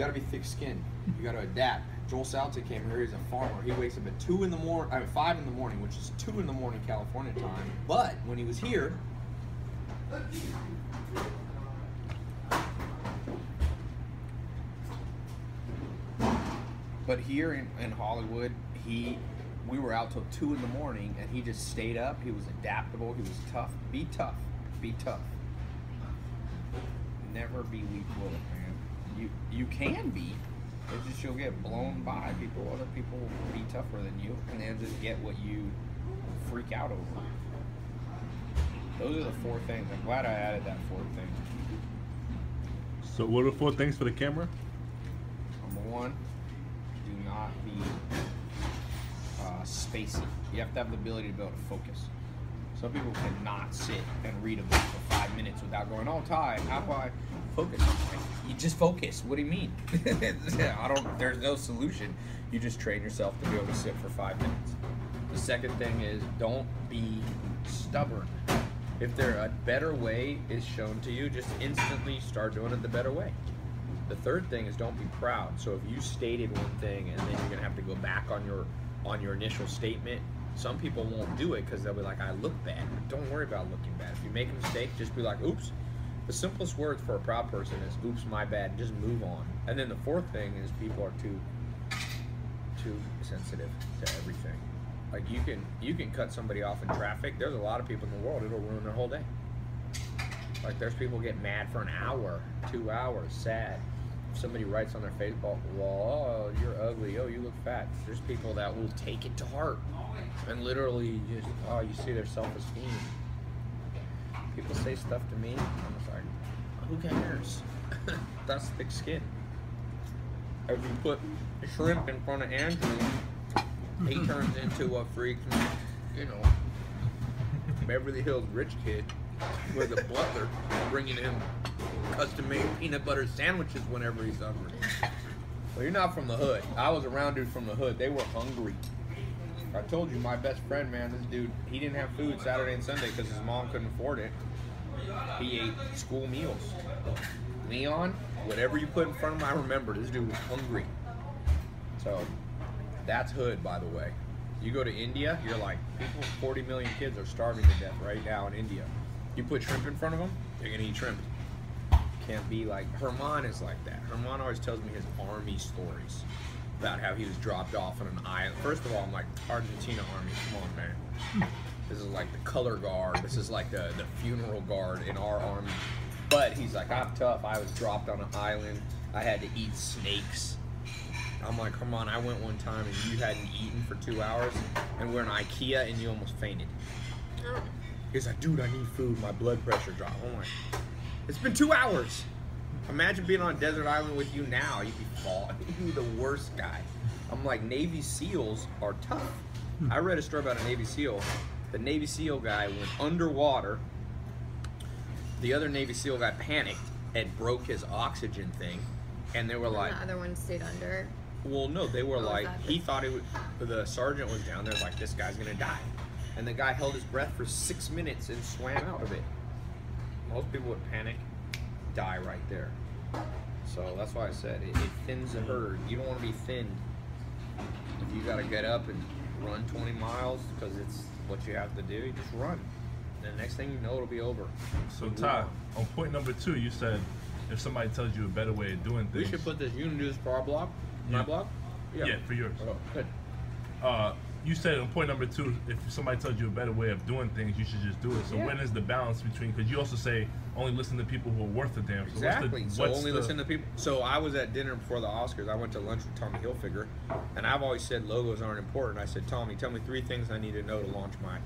got to be thick-skinned. You got to adapt. Joel Salatin came here. He's a farmer. He wakes up at two in the morning. Mean, five in the morning, which is two in the morning California time. But when he was here, but here in, in Hollywood, he we were out till two in the morning, and he just stayed up. He was adaptable. He was tough. Be tough. Be tough. Never be weak-willed. You you can be. It's just you'll get blown by people. Other people will be tougher than you, and they'll just get what you freak out over. Those are the four things. I'm glad I added that fourth thing. So what are the four things for the camera? Number one, do not be uh, spacey. You have to have the ability to be able to focus. Some people cannot sit and read a book for five minutes without going, "Oh, Tai, how do I focus?" You just focus. What do you mean? I don't. There's no solution. You just train yourself to be able to sit for five minutes. The second thing is don't be stubborn. If there a better way is shown to you, just instantly start doing it the better way. The third thing is don't be proud. So if you stated one thing and then you're gonna have to go back on your on your initial statement, some people won't do it because they'll be like, I look bad. Don't worry about looking bad. If you make a mistake, just be like, oops. The simplest word for a proud person is oops, my bad. Just move on. And then the fourth thing is people are too too sensitive to everything. Like you can you can cut somebody off in traffic. There's a lot of people in the world it'll ruin their whole day. Like there's people get mad for an hour, two hours, sad. Somebody writes on their Facebook wall, "Oh, you're ugly. Oh, you look fat." There's people that will take it to heart and literally just oh, you see their self-esteem. People say stuff to me. I'm like, who cares? That's thick skin. If you put shrimp in front of Andrew, he turns into a freak, you know, Beverly Hills rich kid with a butler bringing him custom-made peanut butter sandwiches whenever he's hungry. Well, you're not from the hood. I was around dudes from the hood. They were hungry. I told you, my best friend, man, this dude, he didn't have food Saturday and Sunday because his mom couldn't afford it. He ate school meals. Leon, whatever you put in front of him, I remember. This dude was hungry. So, that's hood, by the way. You go to India, you're like, people, 40 million kids are starving to death right now in India. You put shrimp in front of them, they're gonna eat shrimp. Can't be like, Herman is like that. Herman always tells me his army stories about how he was dropped off on an island. First of all, I'm like, Argentina army, come on, man. This is like the color guard. This is like the, the funeral guard in our army. But he's like, I'm tough. I was dropped on an island. I had to eat snakes. I'm like, come on, I went one time and you hadn't eaten for two hours, and we're in IKEA and you almost fainted. Oh. He's like, dude, I need food. My blood pressure dropped. I'm like, it's been two hours. Imagine being on a desert island with you now. You'd be fall. You'd be the worst guy. I'm like, Navy SEALs are tough. I read a story about a Navy SEAL. The Navy SEAL guy went underwater. The other Navy SEAL guy panicked and broke his oxygen thing. And they were like, the other one stayed under. well, no, they were Oh, like, he thought it would, the sergeant was down there like, this guy's gonna die. And the guy held his breath for six minutes and swam out of it. Most people would panic, die right there. So that's why I said it, it thins the herd. You don't want to be thinned. If you gotta get up and run 20 miles because it's what you have to do, you just run. And the next thing you know, it'll be over. So Tai, on. point number two, you said if somebody tells you a better way of doing things, We should put this. You gonna do this for our blog? My Yeah. yeah, for yours. Oh, good. Uh, you said on point number two, if somebody tells you a better way of doing things, you should just do it. So Yeah. when is the balance between? Because you also say only listen to people who are worth the damn. So Exactly. What's the, so only the- listen to people. So I was at dinner before the Oscars. I went to lunch with Tommy Hilfiger, and I've always said logos aren't important. I said, Tommy, tell me three things I need to know to launch my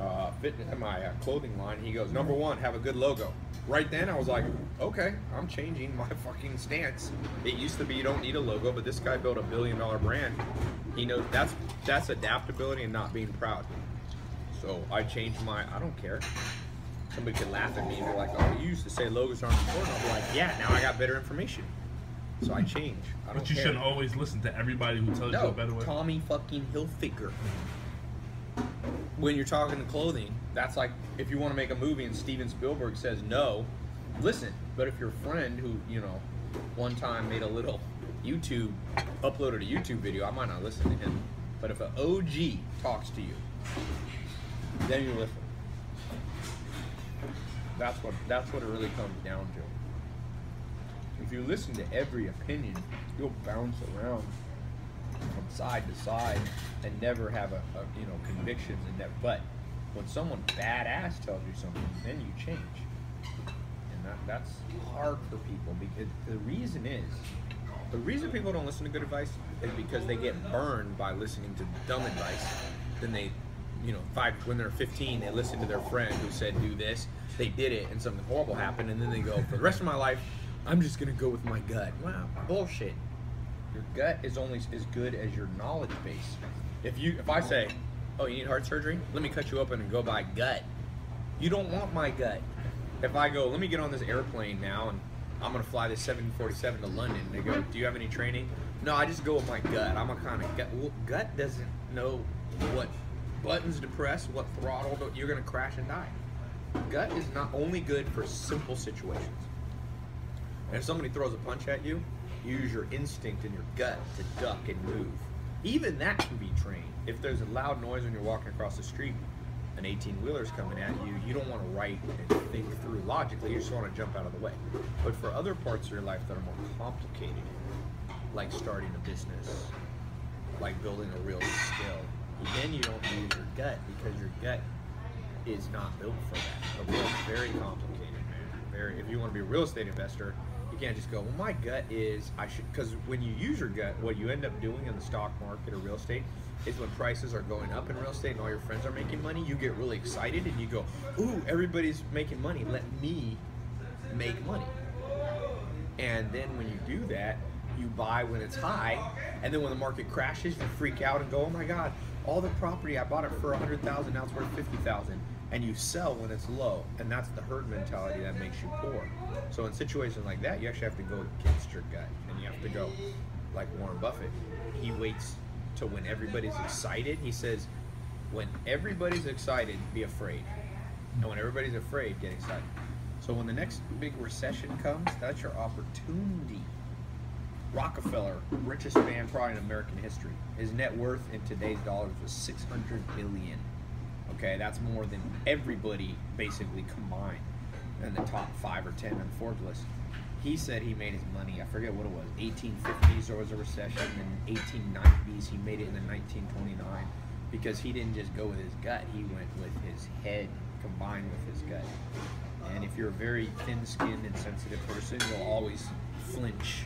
uh, fitness, my uh, clothing line. He goes, number one, have a good logo. Right then, I was like, okay, I'm changing my fucking stance. It used to be you don't need a logo, but this guy built a billion dollar brand. He knows that's that's adaptability and not being proud. So I changed my. I don't care somebody could laugh at me and be like, "Oh, you used to say logos aren't important." I'll be like, "Yeah, now I got better information, so I change." I But you care. shouldn't always listen to everybody who tells you No, a better way. Tommy fucking Hilfiger. When you're talking to clothing, that's like if you want to make a movie and Steven Spielberg says no, listen. But if your friend who, you know, one time made a little YouTube, uploaded a YouTube video, I might not listen to him. But if an OG talks to you, then you listen. That's what that's what it really comes down to. If you listen to every opinion, you'll bounce around from side to side and never have a, a you know convictions and that. But when someone badass tells you something, then you change, and that, that's hard for people because the reason is the reason people don't listen to good advice is because they get burned by listening to dumb advice. Then they, you know, five when they're 15, they listen to their friend who said do this. They did it, and something horrible happened, and then they go for the rest of my life, I'm just gonna go with my gut. Wow, bullshit. Your gut is only as good as your knowledge base. If you, if I say, oh, you need heart surgery, let me cut you open and go by gut. You don't want my gut. If I go, let me get on this airplane now and I'm gonna fly this 747 to London. They go, do you have any training? No, I just go with my gut. I'm a kind of gut. Well, gut doesn't know what buttons to press, what throttle. You're gonna crash and die. Gut is not only good for simple situations. And if somebody throws a punch at you, use your instinct and your gut to duck and move. Even that can be trained. If there's a loud noise when you're walking across the street, an 18 wheeler's coming at you, you don't want to write and think through logically, you just want to jump out of the way. But for other parts of your life that are more complicated, like starting a business, like building a real skill, then you don't use your gut because your gut is not built for that. The world's very complicated, man. Very. If you want to be a real estate investor, you can't just go. Well, my gut is I should because when you use your gut, what you end up doing in the stock market or real estate is when prices are going up in real estate and all your friends are making money, you get really excited and you go, "Ooh, everybody's making money. Let me make money." And then when you do that, you buy when it's high, and then when the market crashes, you freak out and go, "Oh my God! All the property I bought it for a hundred thousand, now it's worth fifty thousand. And you sell when it's low, and that's the herd mentality that makes you poor. So in situations like that, you actually have to go against your gut, and you have to go like Warren Buffett. He waits to when everybody's excited. He says, "When everybody's excited, be afraid, and when everybody's afraid, get excited." So when the next big recession comes, that's your opportunity. Rockefeller, richest man probably in American history. His net worth in today's dollars was 600 billion. Okay, that's more than everybody basically combined in the top five or ten on Forbes list. He said he made his money. I forget what it was. 1850s there was a recession, and 1890s he made it in the 1929 because he didn't just go with his gut. He went with his head combined with his gut. And if you're a very thin-skinned and sensitive person, you'll always flinch.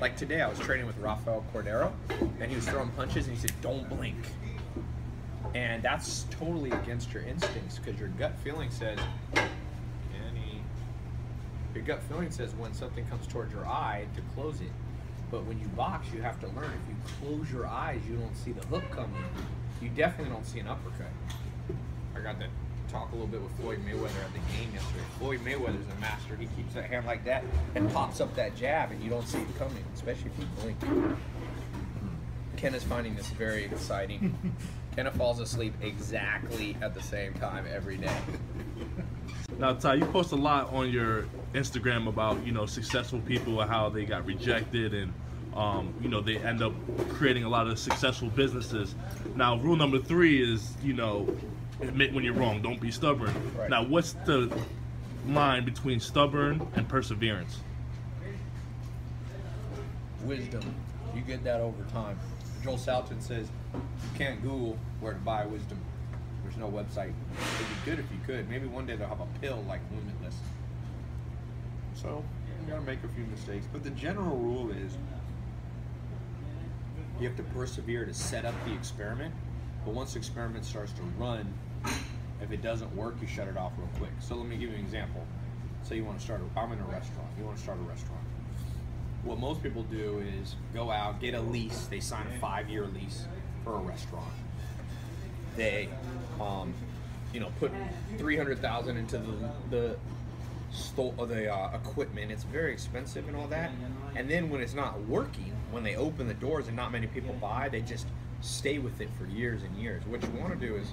Like today, I was training with Rafael Cordeiro, and he was throwing punches, and he said, "Don't blink." And that's totally against your instincts because your gut feeling says, your gut feeling says when something comes towards your eye to close it. But when you box, you have to learn. If you close your eyes, you don't see the hook coming. You definitely don't see an uppercut. I got to talk a little bit with Floyd Mayweather at the game yesterday. Floyd Mayweather's a master. He keeps that hand like that and pops up that jab, and you don't see it coming, especially if you blink. Ken is finding this very exciting. Kenna falls asleep exactly at the same time every day. Now, Tai, you post a lot on your Instagram about you know successful people and how they got rejected and um, you know they end up creating a lot of successful businesses. Now, rule number three is you know admit when you're wrong. Don't be stubborn. Right. Now, what's the line between stubborn and perseverance? Wisdom. You get that over time. Joel Salatin says you can't Google where to buy wisdom. There's no website. It'd be good if you could. Maybe one day they'll have a pill like Limitless. So you gotta make a few mistakes, but the general rule is you have to persevere to set up the experiment. But once the experiment starts to run, if it doesn't work, you shut it off real quick. So let me give you an example. Say you want to start. A, I'm in a restaurant. You want to start a restaurant. What most people do is go out, get a lease. They sign a five-year lease for a restaurant. They, um, you know, put three hundred thousand into the the sto- or the uh, equipment. It's very expensive and all that. And then when it's not working, when they open the doors and not many people buy, they just stay with it for years and years. What you want to do is,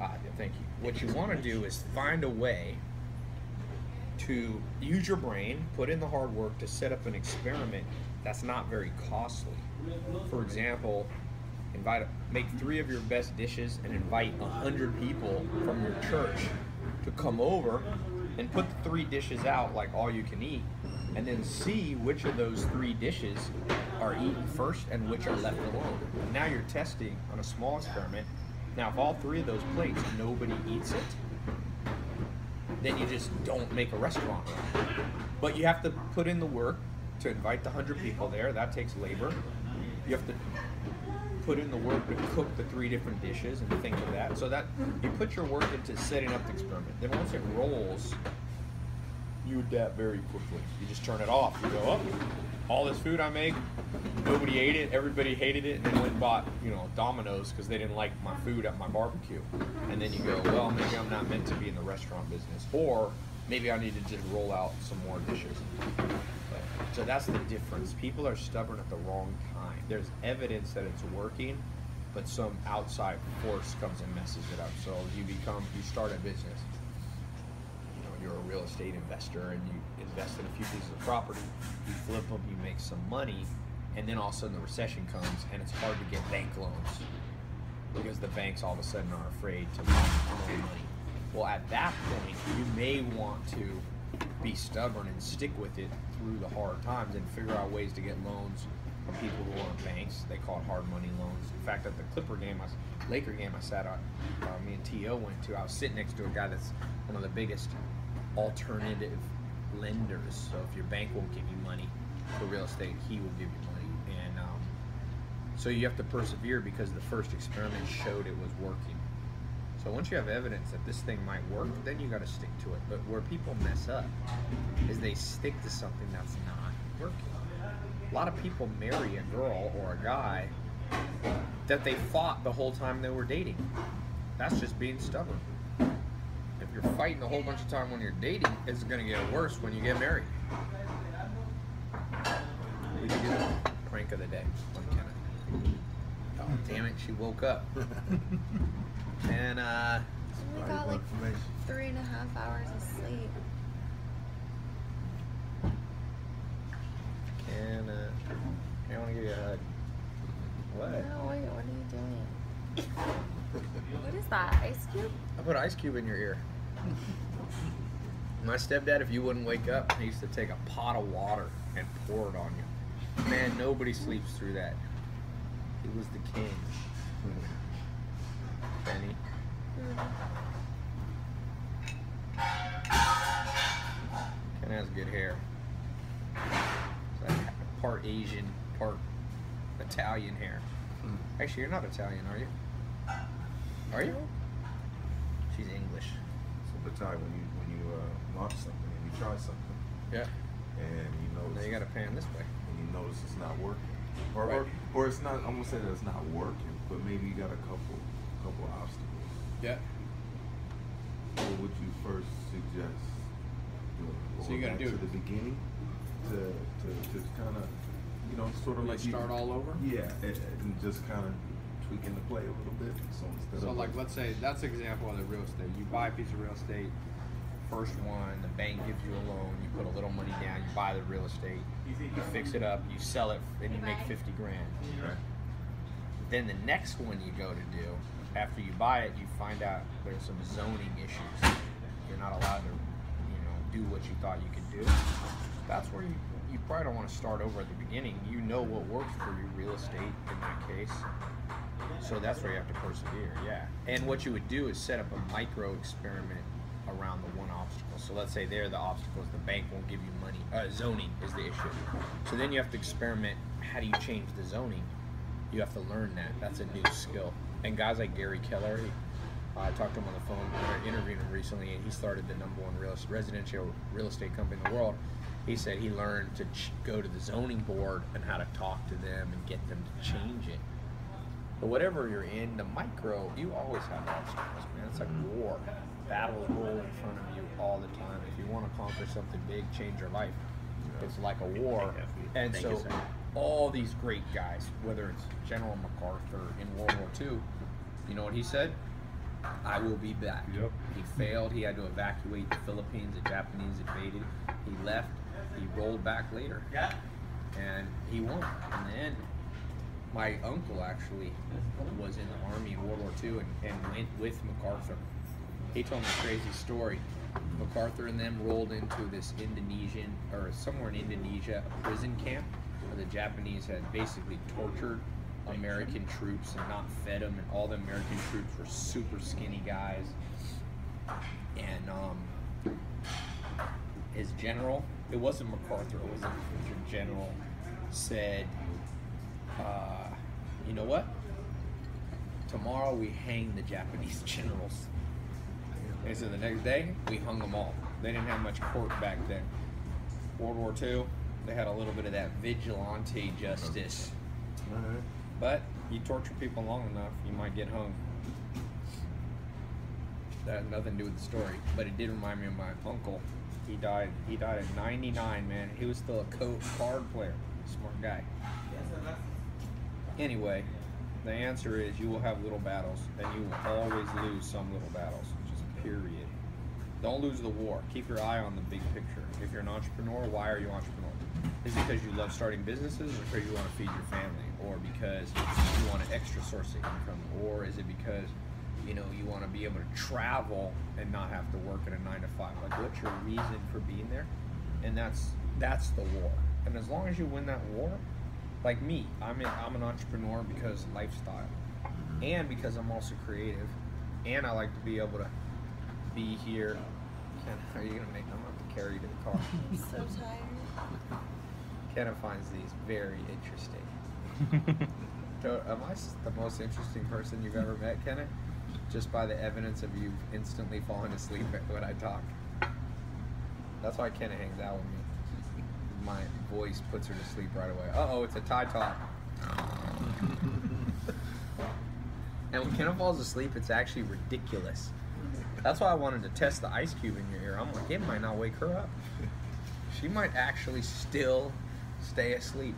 uh, thank you. What you want to do is find a way to use your brain, put in the hard work to set up an experiment that's not very costly. For example, invite make three of your best dishes and invite a hundred people from your church to come over and put the three dishes out like all you can eat and then see which of those three dishes are eaten first and which are left alone. Now you're testing on a small experiment. Now if all three of those plates nobody eats it, then you just don't make a restaurant. But you have to put in the work to invite the hundred people there. That takes labor. You have to put in the work to cook the three different dishes and think of that. So that you put your work into setting up the experiment. Then once it rolls, you adapt very quickly. You just turn it off. You go up. All this food I make, nobody ate it. Everybody hated it, and then went and bought you know Domino's because they didn't like my food at my barbecue. And then you go, well, maybe I'm not meant to be in the restaurant business, or maybe I need to just roll out some more dishes. So that's the difference. People are stubborn at the wrong time. There's evidence that it's working, but some outside force comes and messes it up. So you become, you start a business. You know, you're a real estate investor and you invest in a few pieces of property. You flip them, you make some money, and then all of a sudden the recession comes and it's hard to get bank loans because the banks all of a sudden are afraid to loan money. Well, at that point, you may want to be stubborn and stick with it through the hard times and figure out ways to get loans from people who aren't banks. They call it hard money loans. In fact, at the Clipper game, I, Laker game I sat on, uh, me and T.O. went to, I was sitting next to a guy that's one of the biggest alternative lenders. So if your bank won't give you money for real estate, he will give you money. And um, so you have to persevere because the first experiment showed it was working. So once you have evidence that this thing might work, then you got to stick to it. But where people mess up is they stick to something that's not working. A lot of people marry a girl or a guy that they fought the whole time they were dating. That's just being stubborn. You're fighting a whole bunch of time when you're dating, it's going to get worse when you get married. We do the prank of the day on Kenneth. Oh, damn it, she woke up. and, uh, We got like three and a half hours of sleep. and, uh, I want to give you a hug. What? No, wait, what are you doing? What is that? Ice cube? I put ice cube in your ear. My stepdad, if you wouldn't wake up, he used to take a pot of water and pour it on you. Man, nobody sleeps through that. He was the king. Benny. Ken has good hair. It's like part Asian, part Italian hair. Hmm. Actually, you're not Italian, are you? Are you? She's English. So the time when you when you uh, launch something and you try something Yeah. and you know Now you got to pan this way. and you notice it's not working, or, Right. or or it's not. I'm gonna say that it's not working, but maybe you got a couple couple obstacles. Yeah. What would you first suggest doing? So you gotta do to it- the beginning to to, to kind of you know sort of Like like you- start all over? Yeah, and, and just kind of tweaking the play a little bit. So instead So of like, let's say that's an example of the real estate. You buy a piece of real estate, first one, the bank gives you a loan, you put a little money down, you buy the real estate, you fix it up, you sell it, and you make fifty grand. Okay. Then the next one you go to do, after you buy it, you find out there's some zoning issues. You're not allowed to, you know, do what you thought you could do. That's where you, you probably don't want to start over at the beginning. You know what works for you, real estate in that case. So that's where you have to persevere, yeah. And what you would do is set up a micro experiment around the one obstacle. So let's say there the obstacle is the bank won't give you money. Uh, zoning is the issue. So then you have to experiment. How do you change the zoning? You have to learn that. That's a new skill. And guys like Gary Keller, he, I talked to him on the phone. I interviewed him recently, and he started the number one real, residential real estate company in the world. He said he learned to ch- go to the zoning board and how to talk to them and get them to change it. But whatever you're in, the micro, you always have obstacles, man. It's like war. Battles roll in front of you all the time. If you want to conquer something big, change your life, it's like a war. And so, all these great guys, whether it's General MacArthur in World War II, you know what he said? I will be back. Yep. He failed. He had to evacuate the Philippines. The Japanese invaded. He left. He rolled back later. Yeah. And he won. In the end, my uncle actually was in the army in World War II and, and went with MacArthur. He told me a crazy story. MacArthur and them rolled into this Indonesian, or somewhere in Indonesia, a prison camp where the Japanese had basically tortured American troops and not fed them, and all the American troops were super skinny guys. And um, his general, it wasn't MacArthur, it was a general, said, uh, you know what? Tomorrow we hang the Japanese generals. And so the next day, we hung them all. They didn't have much court back then. World War II, they had a little bit of that vigilante justice. Alright. But you torture people long enough, you might get hung. That has nothing to do with the story, but it did remind me of my uncle. He died. He died at 99, man. He was still a co card player. Smart guy. Anyway, the answer is you will have little battles, and you will always lose some little battles. Just period. Don't lose the war. Keep your eye on the big picture. If you're an entrepreneur, why are you an entrepreneur? Is it because you love starting businesses, or because you want to feed your family, or because you want an extra source of income, or is it because you know you want to be able to travel and not have to work at a nine to five? Like, what's your reason for being there? And that's that's the war. And as long as you win that war, like me, I'm an, I'm an entrepreneur because lifestyle, and because I'm also creative, and I like to be able to be here. Ken, are you gonna make? I'm gonna have to carry you to the car. I'm so tired. Kenna finds these very interesting. So, am I the most interesting person you've ever met, Kenna? Just by the evidence of you instantly falling asleep when I talk. That's why Kenna hangs out with me. My voice puts her to sleep right away. Uh oh, it's a Tai talk. and when Kenna falls asleep, it's actually ridiculous. That's why I wanted to test the ice cube in your ear. I'm like, it might not wake her up. She might actually still stay asleep.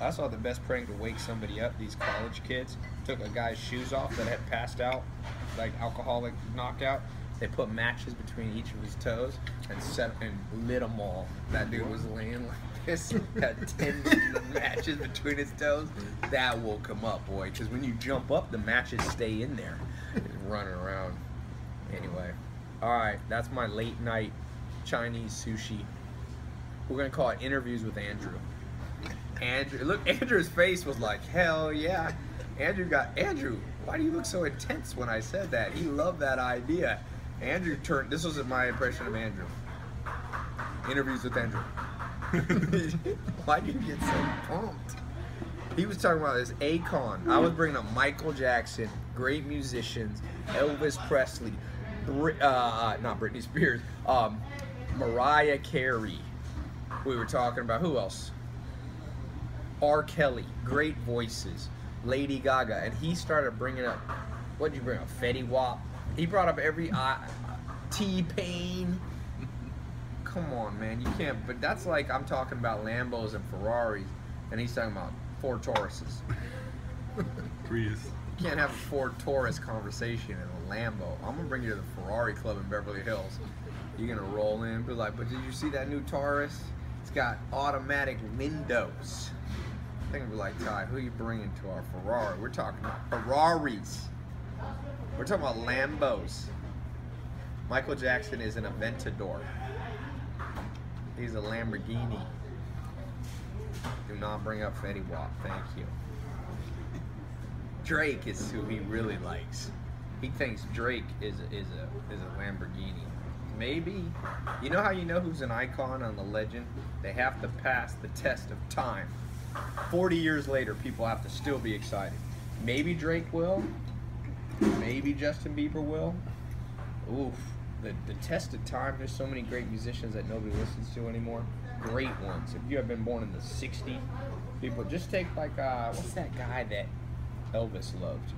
I saw the best prank to wake somebody up. These college kids took a guy's shoes off that had passed out, like alcoholic knockout. They put matches between each of his toes and set and lit them all. That dude was laying like this, had ten matches between his toes. That woke him up, boy. Because when you jump up, the matches stay in there, He's running around. Anyway, all right, that's my late night Chinese sushi. We're gonna call it interviews with Andrew. Andrew, look, Andrew's face was like, hell yeah. Andrew got Andrew. Why do you look so intense when I said that? He loved that idea. Andrew turned. This was my impression of Andrew. Interviews with Andrew. Why do you get so pumped? He was talking about this Akon. I was bringing up Michael Jackson, great musicians, Elvis Presley, Brit, uh, not Britney Spears, um, Mariah Carey. We were talking about who else? R. Kelly, great voices, Lady Gaga, and he started bringing up. What did you bring up? Fetty Wap. He brought up every uh, T Pain. Come on, man, you can't. But that's like I'm talking about Lambos and Ferraris, and he's talking about Ford Tauruses. Prius. You can't have a Ford Taurus conversation in a Lambo. I'm gonna bring you to the Ferrari Club in Beverly Hills. You're gonna roll in, be like, "But did you see that new Taurus? It's got automatic windows." I think we're like, Tai, who are you bringing to our Ferrari? We're talking about Ferraris. We're talking about Lambos. Michael Jackson is an Aventador. He's a Lamborghini. Do not bring up Fetty Wap. Thank you. Drake is who he really likes. He thinks Drake is a, is a is a Lamborghini. Maybe. You know how you know who's an icon on the legend? They have to pass the test of time. 40 years later, people have to still be excited. Maybe Drake will. Maybe Justin Bieber will. Oof. The, the test of time, there's so many great musicians that nobody listens to anymore. Great ones. If you have been born in the 60s, people just take like, uh, what's that guy that Elvis loved?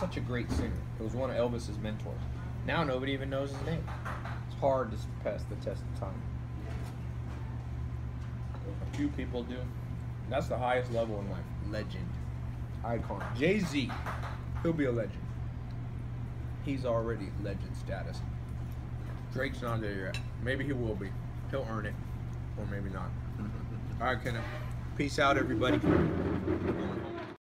Such a great singer. It was one of Elvis's mentors. Now nobody even knows his name. It's hard to pass the test of time. A few people do. That's the highest level in life. Legend. Icon. Jay Z. He'll be a legend. He's already legend status. Drake's not there yet. Maybe he will be. He'll earn it, or maybe not. All right, Kenneth. Peace out, everybody.